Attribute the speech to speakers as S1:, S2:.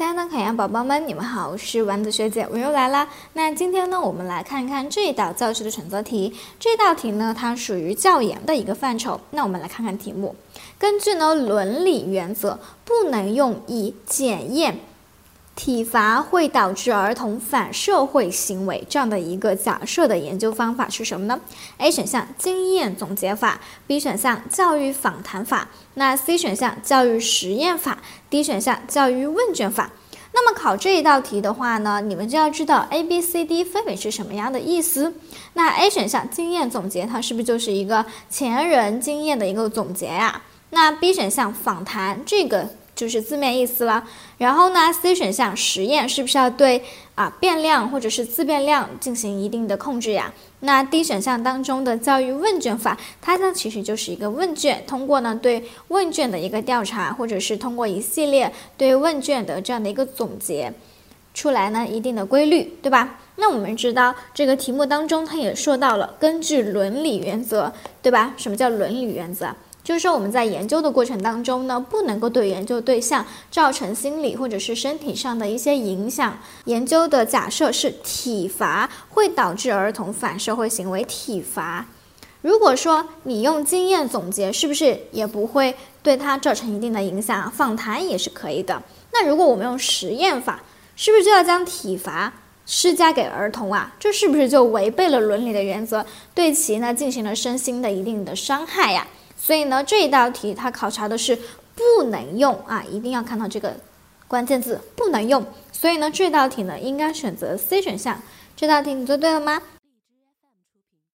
S1: 亲爱的考研宝宝们，你们好，我是丸子学姐，我又来啦。那今天呢，我们来看看这一道教师的选择题。这道题呢，它属于教研的一个范畴。那我们来看看题目，根据呢伦理原则，不能用以检验。体罚会导致儿童反社会行为这样的一个假设的研究方法是什么呢？A 选项经验总结法，B 选项教育访谈法，那 C 选项教育实验法，D 选项教育问卷法。那么考这一道题的话呢，你们就要知道 A、B、C、D 分别是什么样的意思。那 A 选项经验总结，它是不是就是一个前人经验的一个总结呀？那 B 选项访谈这个。就是字面意思了。然后呢，C 选项实验是不是要对啊变量或者是自变量进行一定的控制呀？那 D 选项当中的教育问卷法，它呢其实就是一个问卷，通过呢对问卷的一个调查，或者是通过一系列对问卷的这样的一个总结，出来呢一定的规律，对吧？那我们知道这个题目当中，它也说到了根据伦理原则，对吧？什么叫伦理原则？就是说，我们在研究的过程当中呢，不能够对研究对象造成心理或者是身体上的一些影响。研究的假设是体罚会导致儿童反社会行为。体罚，如果说你用经验总结，是不是也不会对他造成一定的影响？访谈也是可以的。那如果我们用实验法，是不是就要将体罚施加给儿童啊？这是不是就违背了伦理的原则，对其呢进行了身心的一定的伤害呀？所以呢，这一道题它考察的是不能用啊，一定要看到这个关键字不能用。所以呢，这道题呢应该选择 C 选项。这道题你做对了吗？